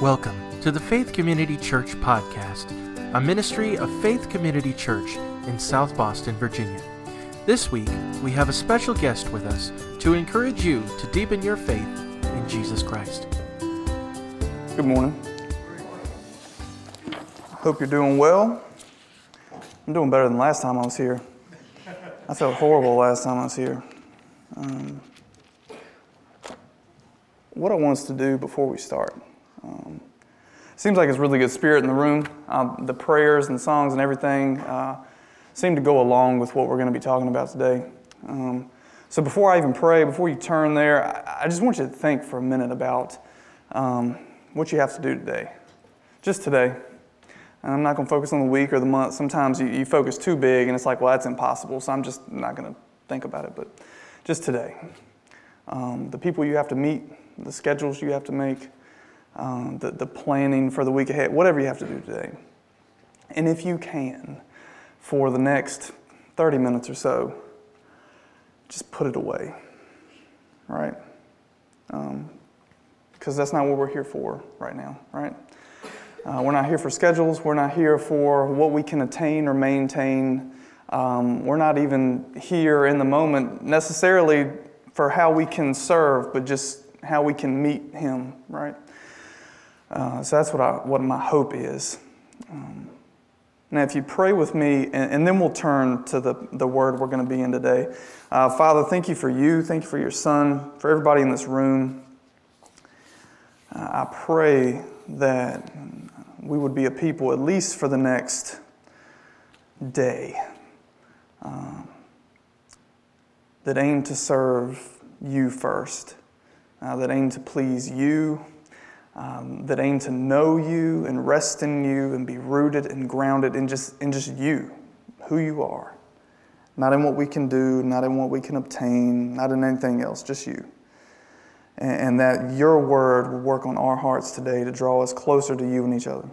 Welcome to the Faith Community Church Podcast, a ministry of Faith Community Church in South Boston, Virginia. This week, we have a special guest with us to encourage you to deepen your faith in Jesus Christ. Good morning. Hope you're doing well. I'm doing better than last time I was here. I felt horrible last time I was here. Um, what I want us to do before we start. Um, seems like it's really good spirit in the room. Uh, the prayers and songs and everything uh, seem to go along with what we're going to be talking about today. Um, so before I even pray, before you turn there, I, I just want you to think for a minute about um, what you have to do today. Just today. And I'm not going to focus on the week or the month. Sometimes you, you focus too big and it's like, well, that's impossible. So I'm just not going to think about it. But just today. Um, the people you have to meet, the schedules you have to make, um, the, the planning for the week ahead, whatever you have to do today. And if you can, for the next 30 minutes or so, just put it away, right? Because um, that's not what we're here for right now, right? Uh, we're not here for schedules. We're not here for what we can attain or maintain. Um, we're not even here in the moment necessarily for how we can serve, but just how we can meet Him, right? Uh, so that's what, I, what my hope is. Um, now, if you pray with me, and, and, then we'll turn to the, the word we're going to be in today. Uh, Father, thank you for you. Thank you for your son, for everybody in this room. Uh, I pray that we would be a people, at least for the next day, um, that aim to serve you first, uh, that aim to please you um, that aim to know you and rest in you and be rooted and grounded in just, in just you, who you are. Not in what we can do, not in what we can obtain, not in anything else, just you. And, and that your word will work on our hearts today to draw us closer to you and each other.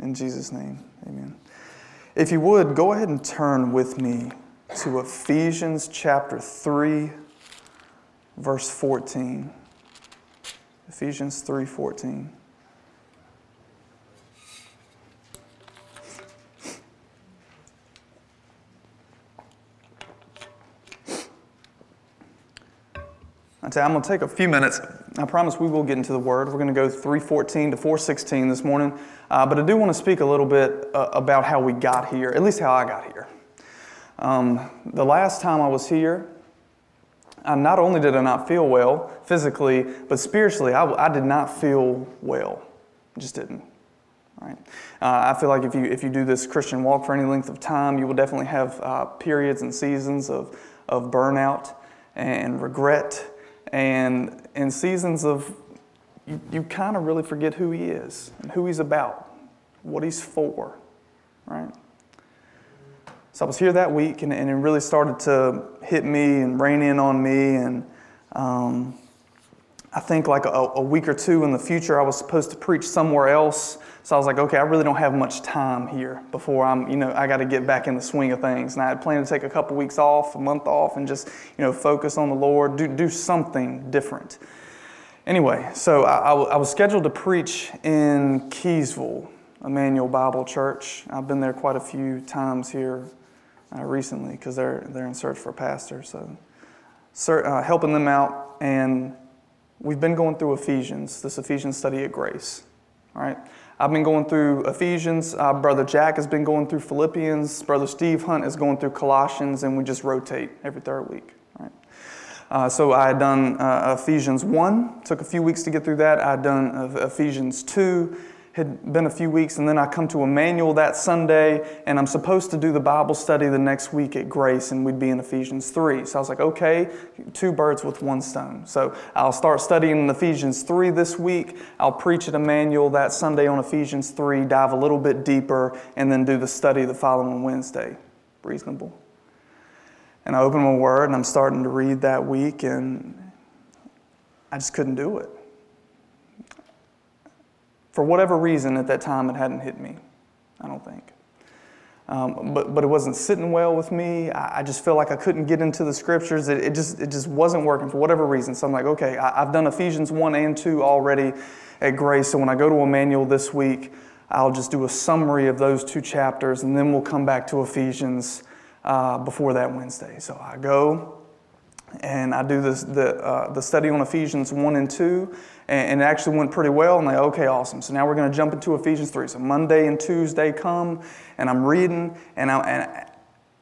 In Jesus' name, amen. If you would, go ahead and turn with me to Ephesians chapter 3, verse 14. Ephesians 3:14. I'm going to take a few minutes. I promise we will get into the Word. We're going to go 314 to 416 this morning. Uh, but I do want to speak a little bit uh, about how we got here, at least how I got here. Um, the last time I was here, not only did I not feel well physically, but spiritually, I, I did not feel well. Just didn't. Right? Uh, I feel like if you, if you do this Christian walk for any length of time, you will definitely have uh, periods and seasons of, of burnout and regret and, and seasons of you, you kind of really forget who He is and who He's about, what He's for. Right? So I was here that week, and, and it really started to hit me and rain in on me. And um, I think like a, a, week or two in the future, I was supposed to preach somewhere else. So I was like, okay, I really don't have much time here before I'm, you know, I got to get back in the swing of things. And I had planned to take a couple weeks off, a month off, and just, you know, focus on the Lord, do, do something different. Anyway, so I, I was scheduled to preach in Keysville, Emmanuel Bible Church. I've been there quite a few times here uh, recently because they're, they're in search for a pastor. So, uh, helping them out. And we've been going through Ephesians, this Ephesians study at Grace. All right. I've been going through Ephesians. Uh, Brother Jack has been going through Philippians. Brother Steve Hunt is going through Colossians, and we just rotate every third week. Right? Uh, so I had done uh, Ephesians 1, took a few weeks to get through that. I had done uh, Ephesians 2, had been a few weeks, and then I come to Emmanuel that Sunday, and I'm supposed to do the Bible study the next week at Grace, and we'd be in Ephesians 3. So I was like, okay, two birds with one stone. So I'll start studying in Ephesians 3 this week. I'll preach at Emmanuel that Sunday on Ephesians 3, dive a little bit deeper, and then do the study the following Wednesday. Reasonable. And I open my word, and I'm starting to read that week, and I just couldn't do it for whatever reason at that time it hadn't hit me i don't think um, but, but it wasn't sitting well with me I, I, just felt like i couldn't get into the scriptures it, it, just, it just wasn't working for whatever reason so i'm like okay I, have done ephesians 1 and 2 already at Grace. So when I go to Emmanuel this week, I'll just do a summary of those two chapters, and then we'll come back to Ephesians uh, before that Wednesday. So I go and I do this, the, uh, the study on Ephesians 1 and 2, and, and, it actually went pretty well. And they, okay, awesome. So now we're going to jump into Ephesians 3. So Monday and Tuesday come, and I'm reading, and, I, and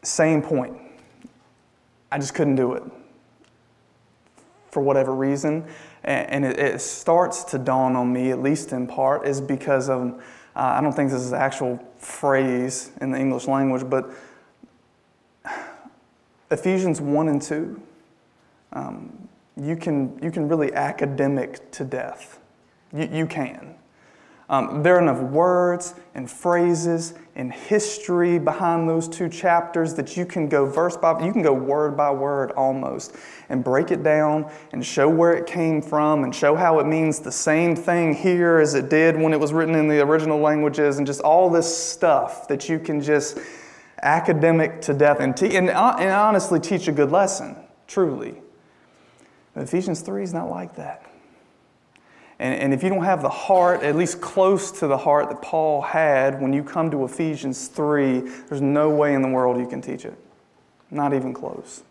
same point. I just couldn't do it for whatever reason. And, and it, it, starts to dawn on me, at least in part, is because of, uh, I don't think this is the actual phrase in the English language, but Ephesians 1 and 2, um, you, can, you can really academic to death. You, you can. Um, there are enough words and phrases and history behind those two chapters that you can go verse by you can go word by word almost and break it down and show where it came from and show how it means the same thing here as it did when it was written in the original languages and just all this stuff that you can just academic to death and, te- and, uh, and honestly teach a good lesson, truly. But Ephesians 3 is not like that. And, and if you don't have the heart, at least close to the heart that Paul had when you come to Ephesians 3, there's no way in the world you can teach it. Not even close.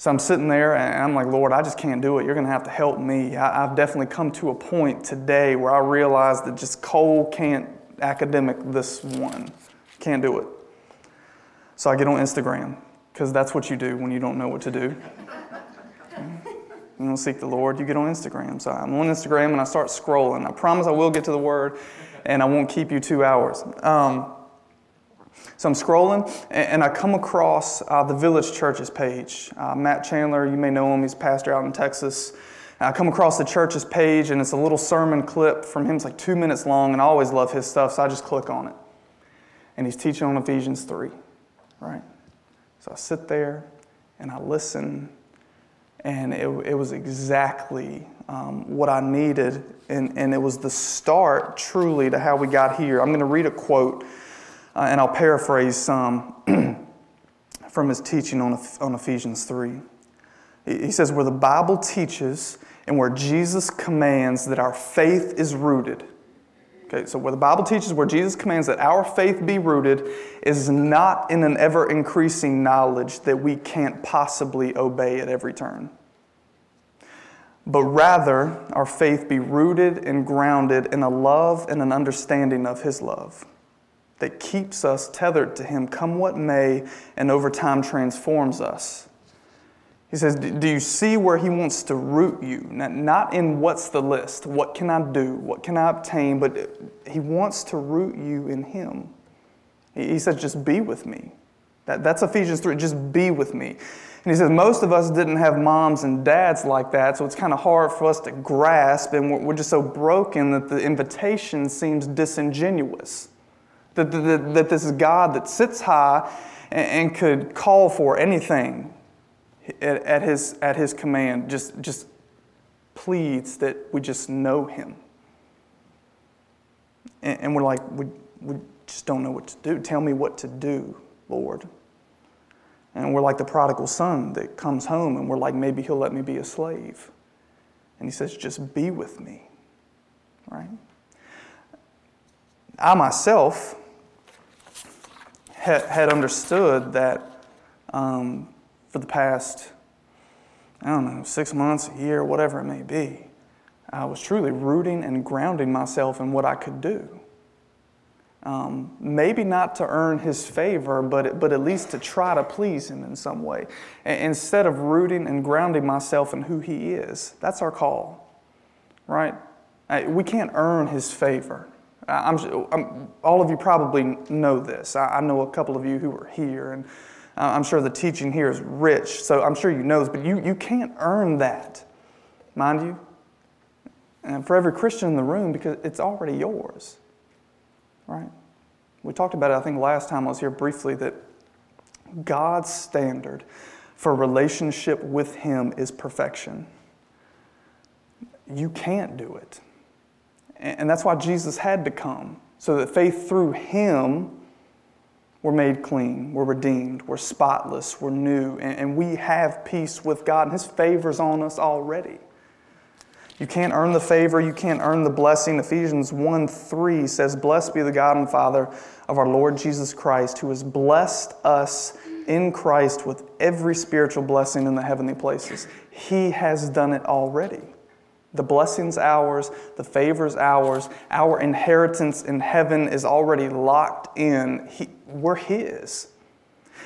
So I'm sitting there and I'm like, Lord, I just can't do it. You're going to have to help me. I, have definitely come to a point today where I realize that just Cole can't academic this one. Can't do it. So I get on Instagram because that's what you do when you don't know what to do. You don't seek the Lord, you get on Instagram. So I'm on Instagram and I start scrolling. I promise I will get to the Word and I won't keep you two hours. Um, so I'm scrolling and I come across uh, the Village Church's page. Uh, Matt Chandler, you may know him, he's pastor out in Texas. I come across the church's page and it's a little sermon clip from him. It's like two minutes long and I always love his stuff, so I just click on it. And he's teaching on Ephesians 3 right? So I sit there and I listen, and it, it was exactly um, what I needed, and, and it was the start truly to how we got here. I'm going to read a quote, uh, and I'll paraphrase some from his teaching on, on Ephesians 3. He says, Where the Bible teaches and where Jesus commands that our faith is rooted Okay, so where the Bible teaches, where Jesus commands that our faith be rooted, is not in an ever increasing knowledge that we can't possibly obey at every turn. But rather, our faith be rooted and grounded in a love and an understanding of His love that keeps us tethered to Him, come what may, and over time transforms us. He says, Do you see where he wants to root you? Not in what's the list, what can I do, what can I obtain, but uh, he wants to root you in him. He says, Just be with me. That, that's Ephesians 3, just be with me. And he says, Most of us didn't have moms and dads like that, so it's kind of hard for us to grasp, and we're, just so broken that the invitation seems disingenuous. That, that, this is God that sits high and could call for anything at, at, his, at his command just, just pleads that we just know him. And, and we're like, we, we just don't know what to do. Tell me what to do, Lord. And we're like the prodigal son that comes home and we're like, maybe he'll let me be a slave. And he says, just be with me. Right? I myself had, understood that um, for the past, I don't know, six months, a year, whatever it may be, I was truly rooting and grounding myself in what I could do. Um, maybe not to earn his favor, but, but at least to try to please him in some way. Instead of rooting and grounding myself in who he is, that's our call, right? We can't earn his favor. I'm, I'm, all of you probably know this. I, I know a couple of you who are here, and I'm sure the teaching here is rich, so I'm sure you know this, but you, you can't earn that, mind you. And for every Christian in the room, because it's already yours, right? We talked about it, I think, last time I was here briefly, that God's standard for relationship with Him is perfection. You can't do it. And that's why Jesus had to come, so that faith through Him we're made clean, we're redeemed, we're spotless, we're new, and, and we have peace with God, and His favor's on us already. You can't earn the favor, you can't earn the blessing. Ephesians 1 3 says, Blessed be the God and Father of our Lord Jesus Christ, who has blessed us in Christ with every spiritual blessing in the heavenly places. He has done it already. The blessing's ours, the favor's ours, our inheritance in heaven is already locked in. He, we're His.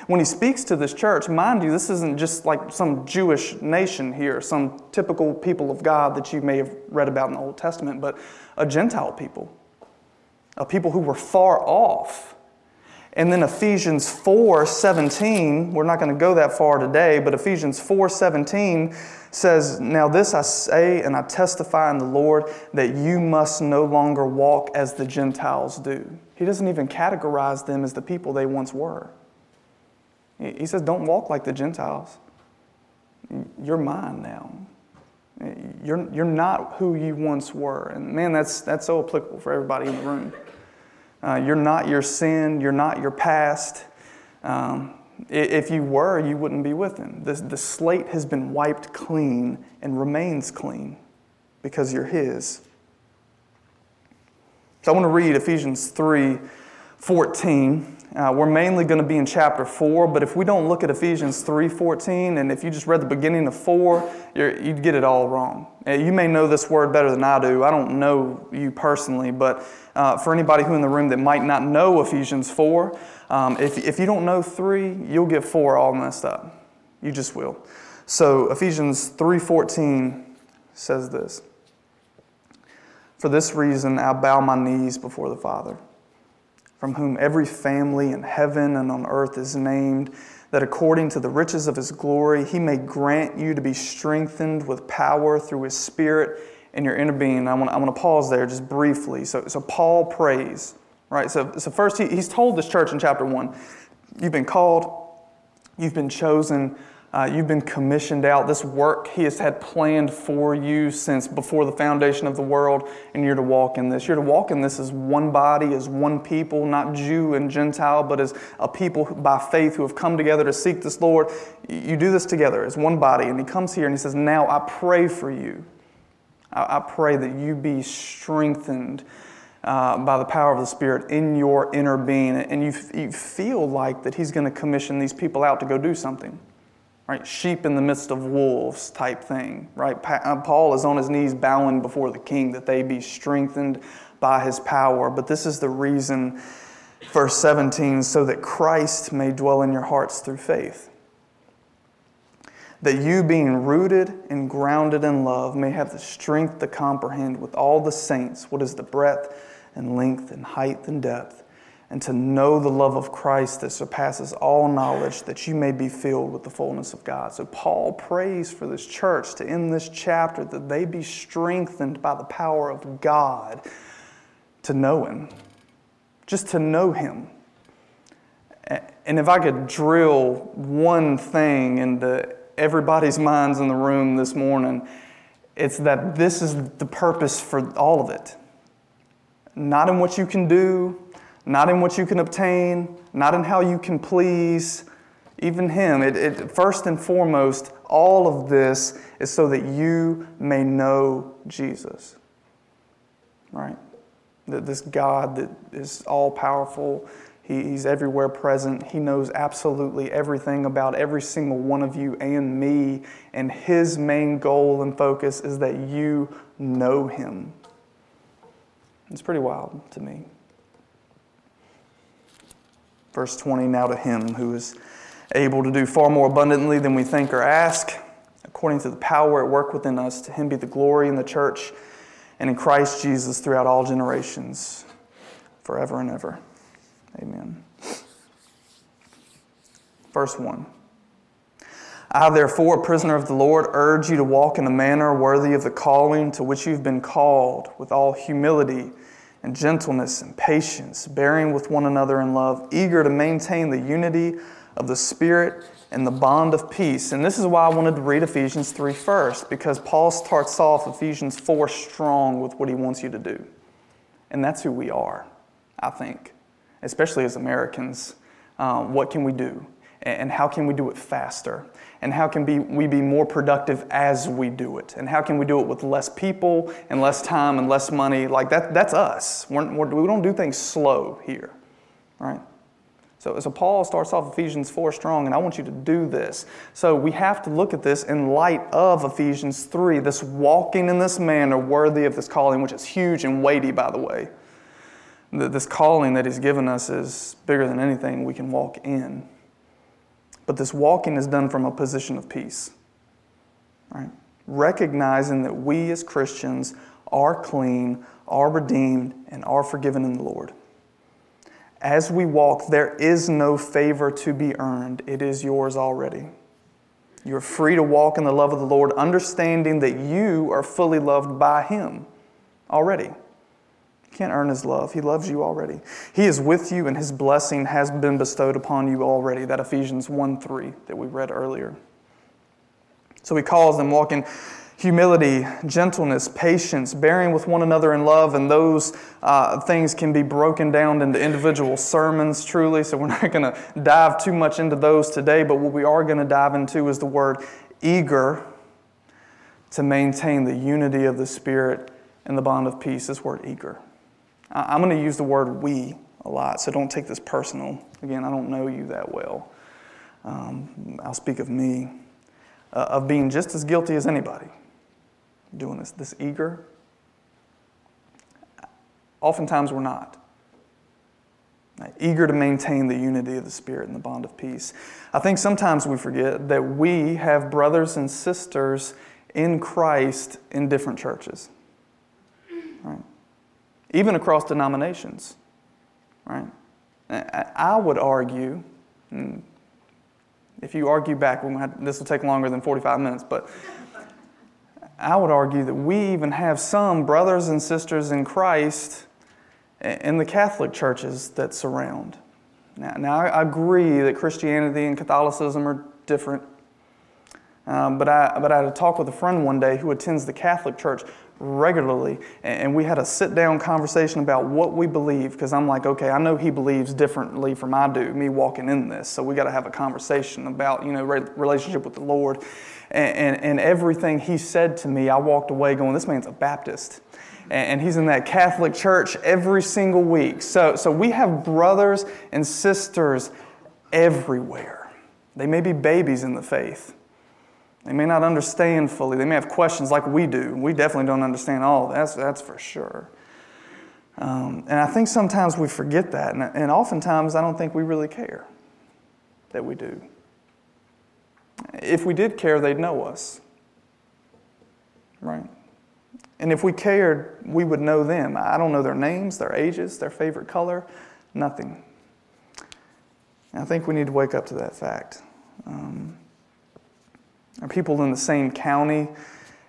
When he speaks to this church, mind you, this isn't just like some Jewish nation here, some typical people of God that you may have read about in the Old Testament, but a Gentile people, a people who were far off. And then Ephesians 4 17, we're not going to go that far today, but Ephesians 4 17 says, Now this I say and I testify in the Lord that you must no longer walk as the Gentiles do. He doesn't even categorize them as the people they once were. He says, Don't walk like the Gentiles. You're mine now. You're, you're not who you once were. And man, that's, that's so applicable for everybody in the room. Uh, you're not your sin, you're not your past. Um, if you were, you wouldn't be with him. The, the slate has been wiped clean and remains clean because you're his. So I want to read Ephesians 3 14. Uh, we're mainly going to be in chapter 4, but if we don't look at Ephesians 3.14, and if you just read the beginning of 4, you'd get it all wrong. Uh, you may know this word better than I do. I don't know you personally, but uh, for anybody who in the room that might not know Ephesians 4, um, if, if you don't know 3, you'll get 4 all messed up. You just will. So Ephesians 3.14 says this, For this reason I bow my knees before the Father from whom every family in heaven and on earth is named, that according to the riches of his glory, he may grant you to be strengthened with power through his Spirit in your inner being. I want, I want to pause there just briefly. So, so Paul prays, right? So, so first, he, he's told this church in chapter 1 you've been called, you've been chosen, uh, you've been commissioned out. This work He has had planned for you since before the foundation of the world, and you're to walk in this. You're to walk in this as one body, as one people, not Jew and Gentile, but as a people by faith who have come together to seek this Lord. You do this together as one body. And He comes here and He says, Now I pray for you. I, I pray that you be strengthened. Uh, by the power of the Spirit in your inner being, and you, you feel like that He's going to commission these people out to go do something right? Sheep in the midst of wolves type thing, right? Uh, Paul is on his knees bowing before the king that they be strengthened by his power. But this is the reason, verse 17, so that Christ may dwell in your hearts through faith. That you, being rooted and grounded in love, may have the strength to comprehend with all the saints what is the breadth and length and height and depth and to know the love of Christ that surpasses all knowledge, that you may be filled with the fullness of God. So, Paul prays for this church to end this chapter that they be strengthened by the power of God to know Him, just to know Him. And if I could drill one thing into everybody's minds in the room this morning, it's that this is the purpose for all of it. Not in what you can do, not in what you can obtain, not in how you can please even Him. It, it, first and foremost, all of this is so that you may know Jesus. Right? That this God that is all powerful, he, He's everywhere present. He knows absolutely everything about every single one of you and me. And His main goal and focus is that you know Him. It's pretty wild to me. Verse 20 Now to him who is able to do far more abundantly than we think or ask, according to the power at work within us, to him be the glory in the church and in Christ Jesus throughout all generations, forever and ever. Amen. Verse 1. I, therefore, a prisoner of the Lord, urge you to walk in a manner worthy of the calling to which you've been called, with all humility and gentleness and patience, bearing with one another in love, eager to maintain the unity of the Spirit and the bond of peace. And this is why I wanted to read Ephesians 3 first, because Paul starts off Ephesians 4 strong with what he wants you to do. And that's who we are, I think, especially as Americans. Um, what can we do? And how can we do it faster? And how can we be more productive as we do it? And how can we do it with less people and less time and less money? Like that, that's us. We're, we're, we do not do things slow here, right? So, so Paul starts off Ephesians 4 strong, and I want you to do this. So we have to look at this in light of Ephesians 3, this walking in this manner worthy of this calling, which is huge and weighty, by the way. This calling that he's given us is bigger than anything we can walk in. But this walking is done from a position of peace. Right? Recognizing that we as Christians are clean, are redeemed, and are forgiven in the Lord. As we walk, there is no favor to be earned, it is yours already. You're free to walk in the love of the Lord, understanding that you are fully loved by Him already. Can't earn His love. He loves you already. He is with you, and His blessing has been bestowed upon you already. That Ephesians 1 3 that we read earlier. So He calls them walking humility, gentleness, patience, bearing with one another in love, and those uh, things can be broken down into individual sermons, truly. So we're not going to dive too much into those today, but what we are going to dive into is the word eager to maintain the unity of the Spirit and the bond of peace. This word eager. I'm going to use the word we a lot, so don't take this personal. Again, I don't know you that well. Um, I'll speak of me, uh, of being just as guilty as anybody doing this, this eager? Oftentimes we're not. Eager to maintain the unity of the Spirit and the bond of peace. I think sometimes we forget that we have brothers and sisters in Christ in different churches. Right? Even across denominations. Right? I would argue, hmm, if you argue back, this will take longer than 45 minutes, but I would argue that we even have some brothers and sisters in Christ in the Catholic churches that surround. Now, now I agree that Christianity and Catholicism are different. Um, but, I, but I had a talk with a friend one day who attends the Catholic Church regularly, and we had a sit down conversation about what we believe. Because I'm like, okay, I know he believes differently from I do, me walking in this. So we got to have a conversation about you know relationship with the Lord. And, and, and everything he said to me, I walked away going, this man's a Baptist. And, he's in that Catholic church every single week. So, so we have brothers and sisters everywhere. They may be babies in the faith. They may not understand fully. They may have questions like we do. We definitely don't understand all that's, that's for sure. Um, and I think sometimes we forget that. And, and oftentimes I don't think we really care that we do. If we did care, they'd know us. Right? And if we cared, we would know them. I don't know their names, their ages, their favorite color, nothing. And I think we need to wake up to that fact. Um, are people in the same county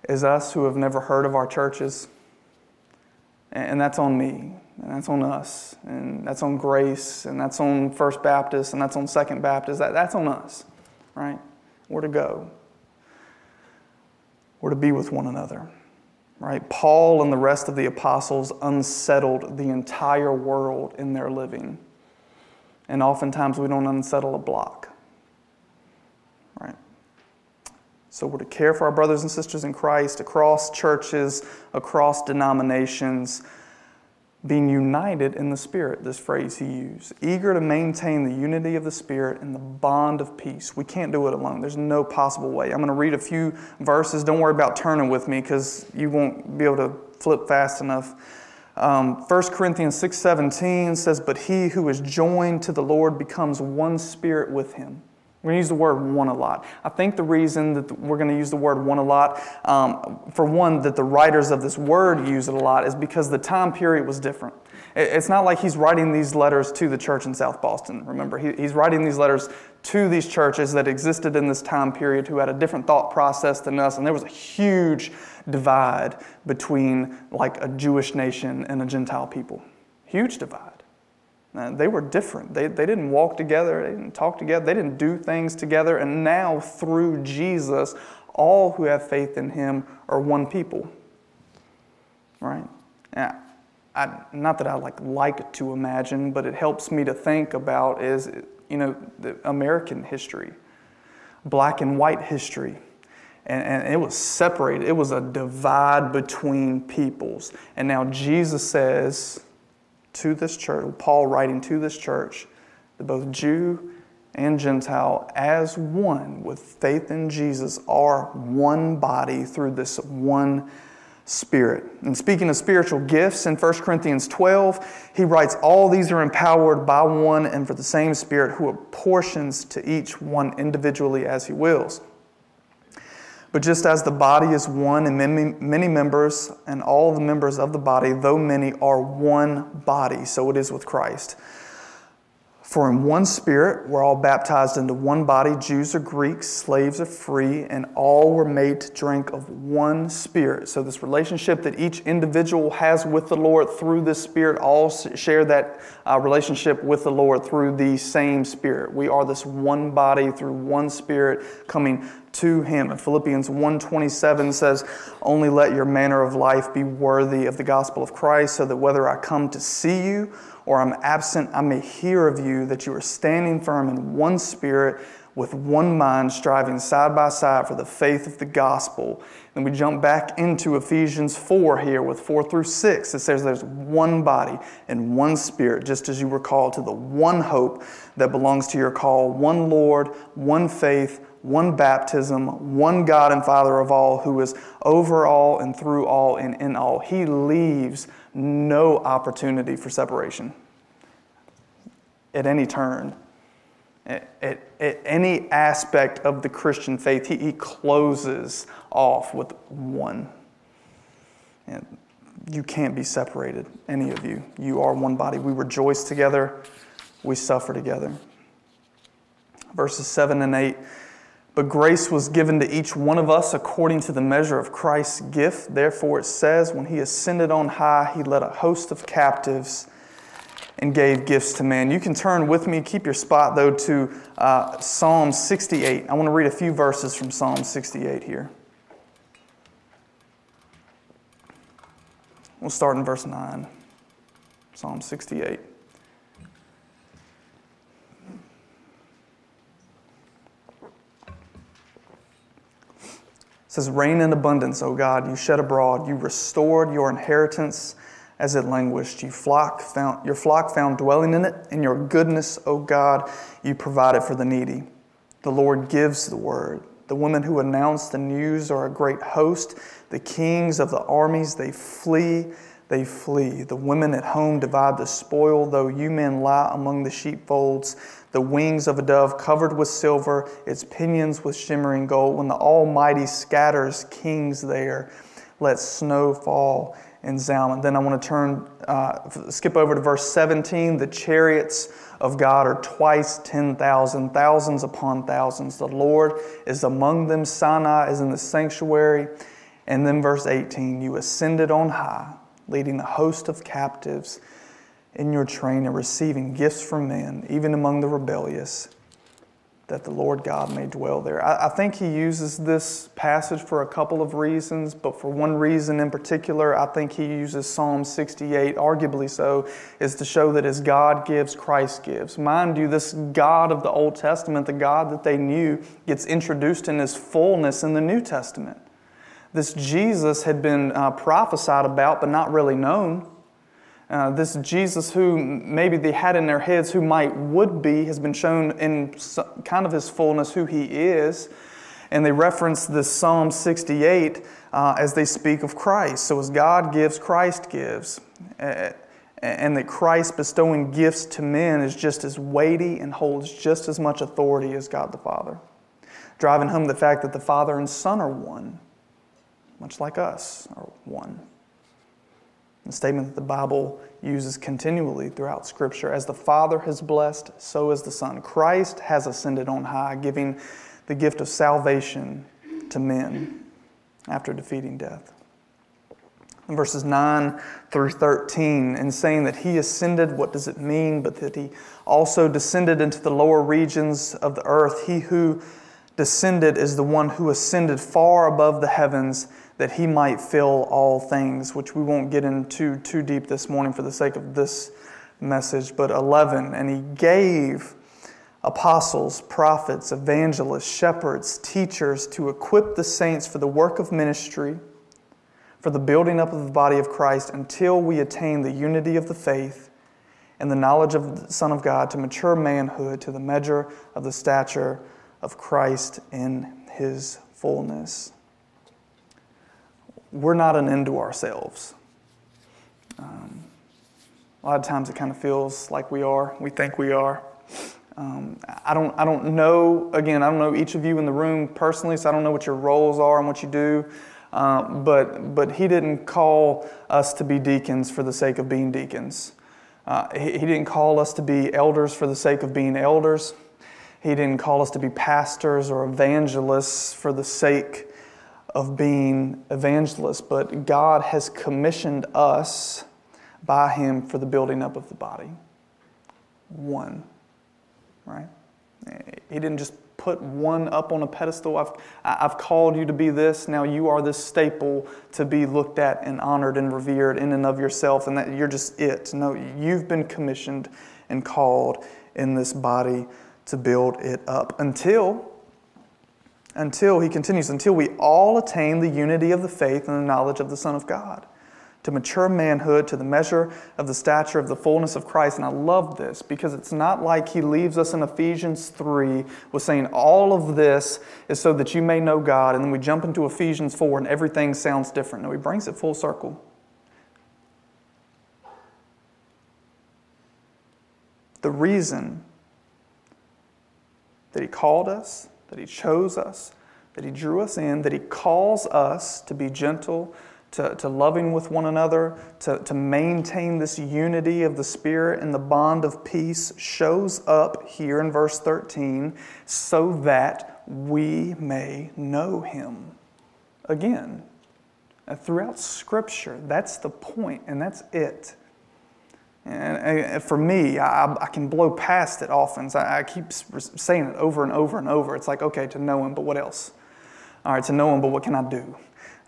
as us who have never heard of our churches? And that's on me, and that's on us, and that's on Grace, and that's on First Baptist, and that's on Second Baptist. That, that's on us, right? We're to go. We're to be with one another. Right? Paul and the rest of the apostles unsettled the entire world in their living. And oftentimes we don't unsettle a block. Right? So we're to care for our brothers and sisters in Christ across churches, across denominations being united in the Spirit, this phrase he used. Eager to maintain the unity of the Spirit and the bond of peace. We can't do it alone. There's no possible way. I'm going to read a few verses. Don't worry about turning with me because you won't be able to flip fast enough. Um, 1 Corinthians 6.17 says, But he who is joined to the Lord becomes one spirit with him. We're going to use the word one a lot. I think the reason that we're going to use the word one a lot, um, for one, that the writers of this word use it a lot, is because the time period was different. It's not like he's writing these letters to the church in South Boston. Remember, he's writing these letters to these churches that existed in this time period who had a different thought process than us, and there was a huge divide between like a Jewish nation and a Gentile people. Huge divide. Uh, they were different. They, they didn't walk together, they didn't talk together, they didn't do things together. And now, through Jesus, all who have faith in him are one people. Right? Yeah. I, not that I like like to imagine, but it helps me to think about is, you know, the American history, black and white history. And, and it was separated. It was a divide between peoples. And now Jesus says to this church, Paul writing to this church, that both Jew and Gentile, as one with faith in Jesus, are one body through this one Spirit. And speaking of spiritual gifts, in 1 Corinthians 12, he writes, All these are empowered by one and for the same Spirit who apportions to each one individually as he wills. But just as the body is one and many, many members, and all the members of the body, though many, are one body, so it is with Christ. For in one spirit we're all baptized into one body, Jews or Greeks, slaves or free, and all were made to drink of one spirit. So, this relationship that each individual has with the Lord through this spirit, all share that uh, relationship with the Lord through the same spirit. We are this one body through one spirit coming to him. And Philippians 1:27 says, "Only let your manner of life be worthy of the gospel of Christ, so that whether I come to see you or I'm absent, I may hear of you that you are standing firm in one spirit, with one mind, striving side by side for the faith of the gospel. Then we jump back into Ephesians 4 here with 4 through 6. It says there's one body and one spirit, just as you were called to the one hope that belongs to your call, one Lord, one faith, one baptism, one God and Father of all, who is over all and through all and in all. He leaves no opportunity for separation at any turn. At, at, at any aspect of the Christian faith, he, he closes off with one. And you can't be separated, any of you. You are one body. We rejoice together, we suffer together. Verses 7 and 8 but grace was given to each one of us according to the measure of Christ's gift. Therefore, it says, when he ascended on high, he led a host of captives and gave gifts to man. You can turn with me, keep your spot though, to uh, Psalm 68. I want to read a few verses from Psalm 68 here. We'll start in verse 9. Psalm 68. Says, Rain in abundance, O God, you shed abroad. You restored your inheritance as it languished. You flock found, your flock found dwelling in it. In your goodness, O God, you provided for the needy. The Lord gives the word. The women who announce the news are a great host. The kings of the armies, they flee, they flee. The women at home divide the spoil, though you men lie among the sheepfolds the wings of a dove covered with silver, its pinions with shimmering gold. When the Almighty scatters kings there, let snow fall in Zalmon. Then I want to turn, uh, skip over to verse 17. The chariots of God are twice 10,000, thousands upon thousands. The Lord is among them. Sinai is in the sanctuary. And then verse 18 You ascended on high, leading the host of captives in your train and receiving gifts from men, even among the rebellious, that the Lord God may dwell there. I, I, think he uses this passage for a couple of reasons, but for one reason in particular, I think he uses Psalm 68, arguably so, is to show that as God gives, Christ gives. Mind you, this God of the Old Testament, the God that they knew, gets introduced in his fullness in the New Testament. This Jesus had been uh, prophesied about, but not really known. Uh, this Jesus, who maybe they had in their heads who might would be, has been shown in kind of his fullness who he is. And they reference this Psalm 68 uh, as they speak of Christ. So, as God gives, Christ gives. Uh, and that Christ bestowing gifts to men is just as weighty and holds just as much authority as God the Father. Driving home the fact that the Father and Son are one, much like us are one. A statement that the Bible uses continually throughout Scripture. As the Father has blessed, so is the Son. Christ has ascended on high, giving the gift of salvation to men after defeating death. In verses 9 through 13, in saying that he ascended, what does it mean? But that he also descended into the lower regions of the earth. He who descended is the one who ascended far above the heavens that he might fill all things, which we won't get into too deep this morning for the sake of this message. But 11, and he gave apostles, prophets, evangelists, shepherds, teachers to equip the saints for the work of ministry, for the building up of the body of Christ, until we attain the unity of the faith and the knowledge of the Son of God to mature manhood, to the measure of the stature of Christ in his fullness. We're not an end to ourselves. Um, a lot of times it kind of feels like we are. We think we are. Um, I don't, I don't know, again, I don't know each of you in the room personally, so I don't know what your roles are and what you do. Uh, but, but he didn't call us to be deacons for the sake of being deacons. Uh, he, he didn't call us to be elders for the sake of being elders. He didn't call us to be pastors or evangelists for the sake of being evangelists. But God has commissioned us by Him for the building up of the body. One right? He didn't just put one up on a pedestal. I've, I've called you to be this. Now you are this staple to be looked at and honored and revered in and of yourself, and that you're just it. No, you've been commissioned and called in this body to build it up until until he continues until we all attain the unity of the faith and the knowledge of the son of god to mature manhood, to the measure of the stature of the fullness of Christ. And I love this because it's not like he leaves us in Ephesians 3 with saying, All of this is so that you may know God. And then we jump into Ephesians 4 and everything sounds different. No, he brings it full circle. The reason that he called us, that he chose us, that he drew us in, that he calls us to be gentle to, to loving with one another, to, to maintain this unity of the Spirit and the bond of peace shows up here in verse 13 so that we may know Him. Again, throughout Scripture, that's the point, and that's it. And for me, I, I can blow past it often. So I keep saying it over and over and over. It's like, okay, to know Him, but what else? All right, to know Him, but what can I do?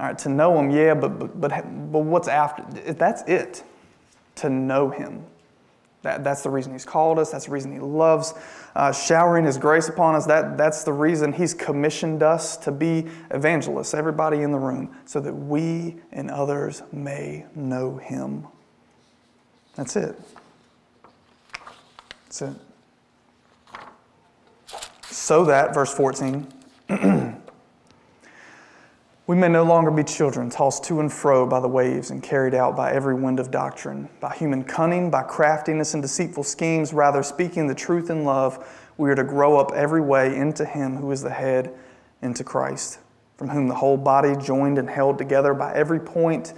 All right, to know Him, yeah, but, but, but, but what's after? That's it, to know Him. That, that's the reason He's called us. That's the reason He loves uh, showering His grace upon us. That, that's the reason He's commissioned us to be evangelists, everybody in the room, so that we and others may know Him. That's it. That's it. So that, verse 14, We may no longer be children, tossed to and fro by the waves and carried out by every wind of doctrine, by human cunning, by craftiness and deceitful schemes. Rather, speaking the truth in love, we are to grow up every way into Him who is the head, into Christ, from whom the whole body, joined and held together by every point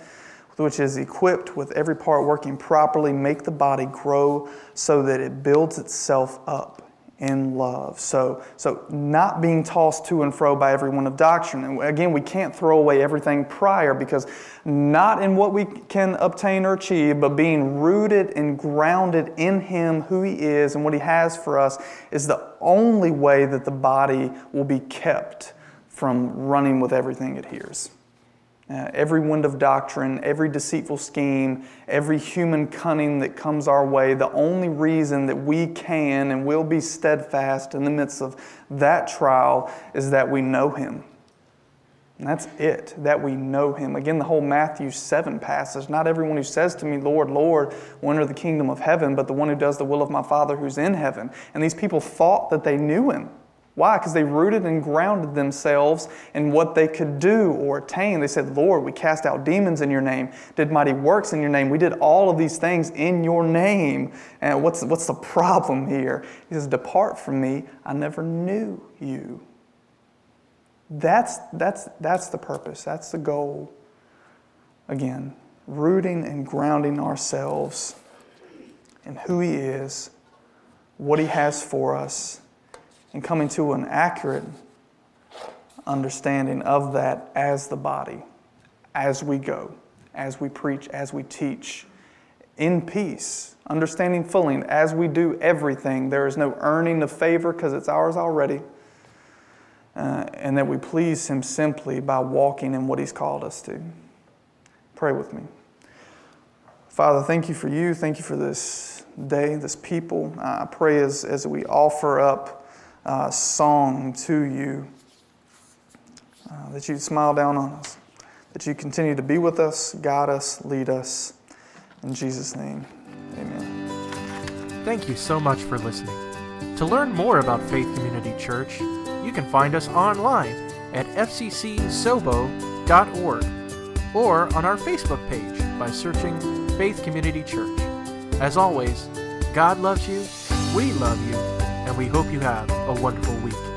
which is equipped with every part working properly, make the body grow so that it builds itself up in love. So, so not being tossed to and fro by every wind of doctrine. And again, we can't throw away everything prior because not in what we can obtain or achieve, but being rooted and grounded in Him, who He is, and what He has for us is the only way that the body will be kept from running with everything it hears. Uh, every wind of doctrine, every deceitful scheme, every human cunning that comes our way, the only reason that we can and will be steadfast in the midst of that trial is that we know Him. And that's it, that we know Him. Again, the whole Matthew 7 passage not everyone who says to me, Lord, Lord, will enter the kingdom of heaven, but the one who does the will of my Father who's in heaven. And these people thought that they knew Him. Why? Because they rooted and grounded themselves in what they could do or attain. They said, Lord, we cast out demons in your name, did mighty works in your name. We did all of these things in your name. And what's, what's the problem here? He says, Depart from me. I never knew you. That's, that's, that's the purpose, that's the goal. Again, rooting and grounding ourselves in who He is, what He has for us and coming to an accurate understanding of that as the body, as we go, as we preach, as we teach, in peace, understanding fully, as we do everything, there is no earning of favor because it's ours already. uh, and that we please Him simply by walking in what He's called us to. Pray with me. Father, thank you for you. Thank you for this day, this people. I pray as, as we offer up uh, song to you uh, that you smile down on us, that you continue to be with us, guide us, lead us. In Jesus' name, amen. Thank you so much for listening. To learn more about Faith Community Church, you can find us online at fccsobo.org or on our Facebook page by searching Faith Community Church. As always, God loves you, we love you, and we hope you have a wonderful week.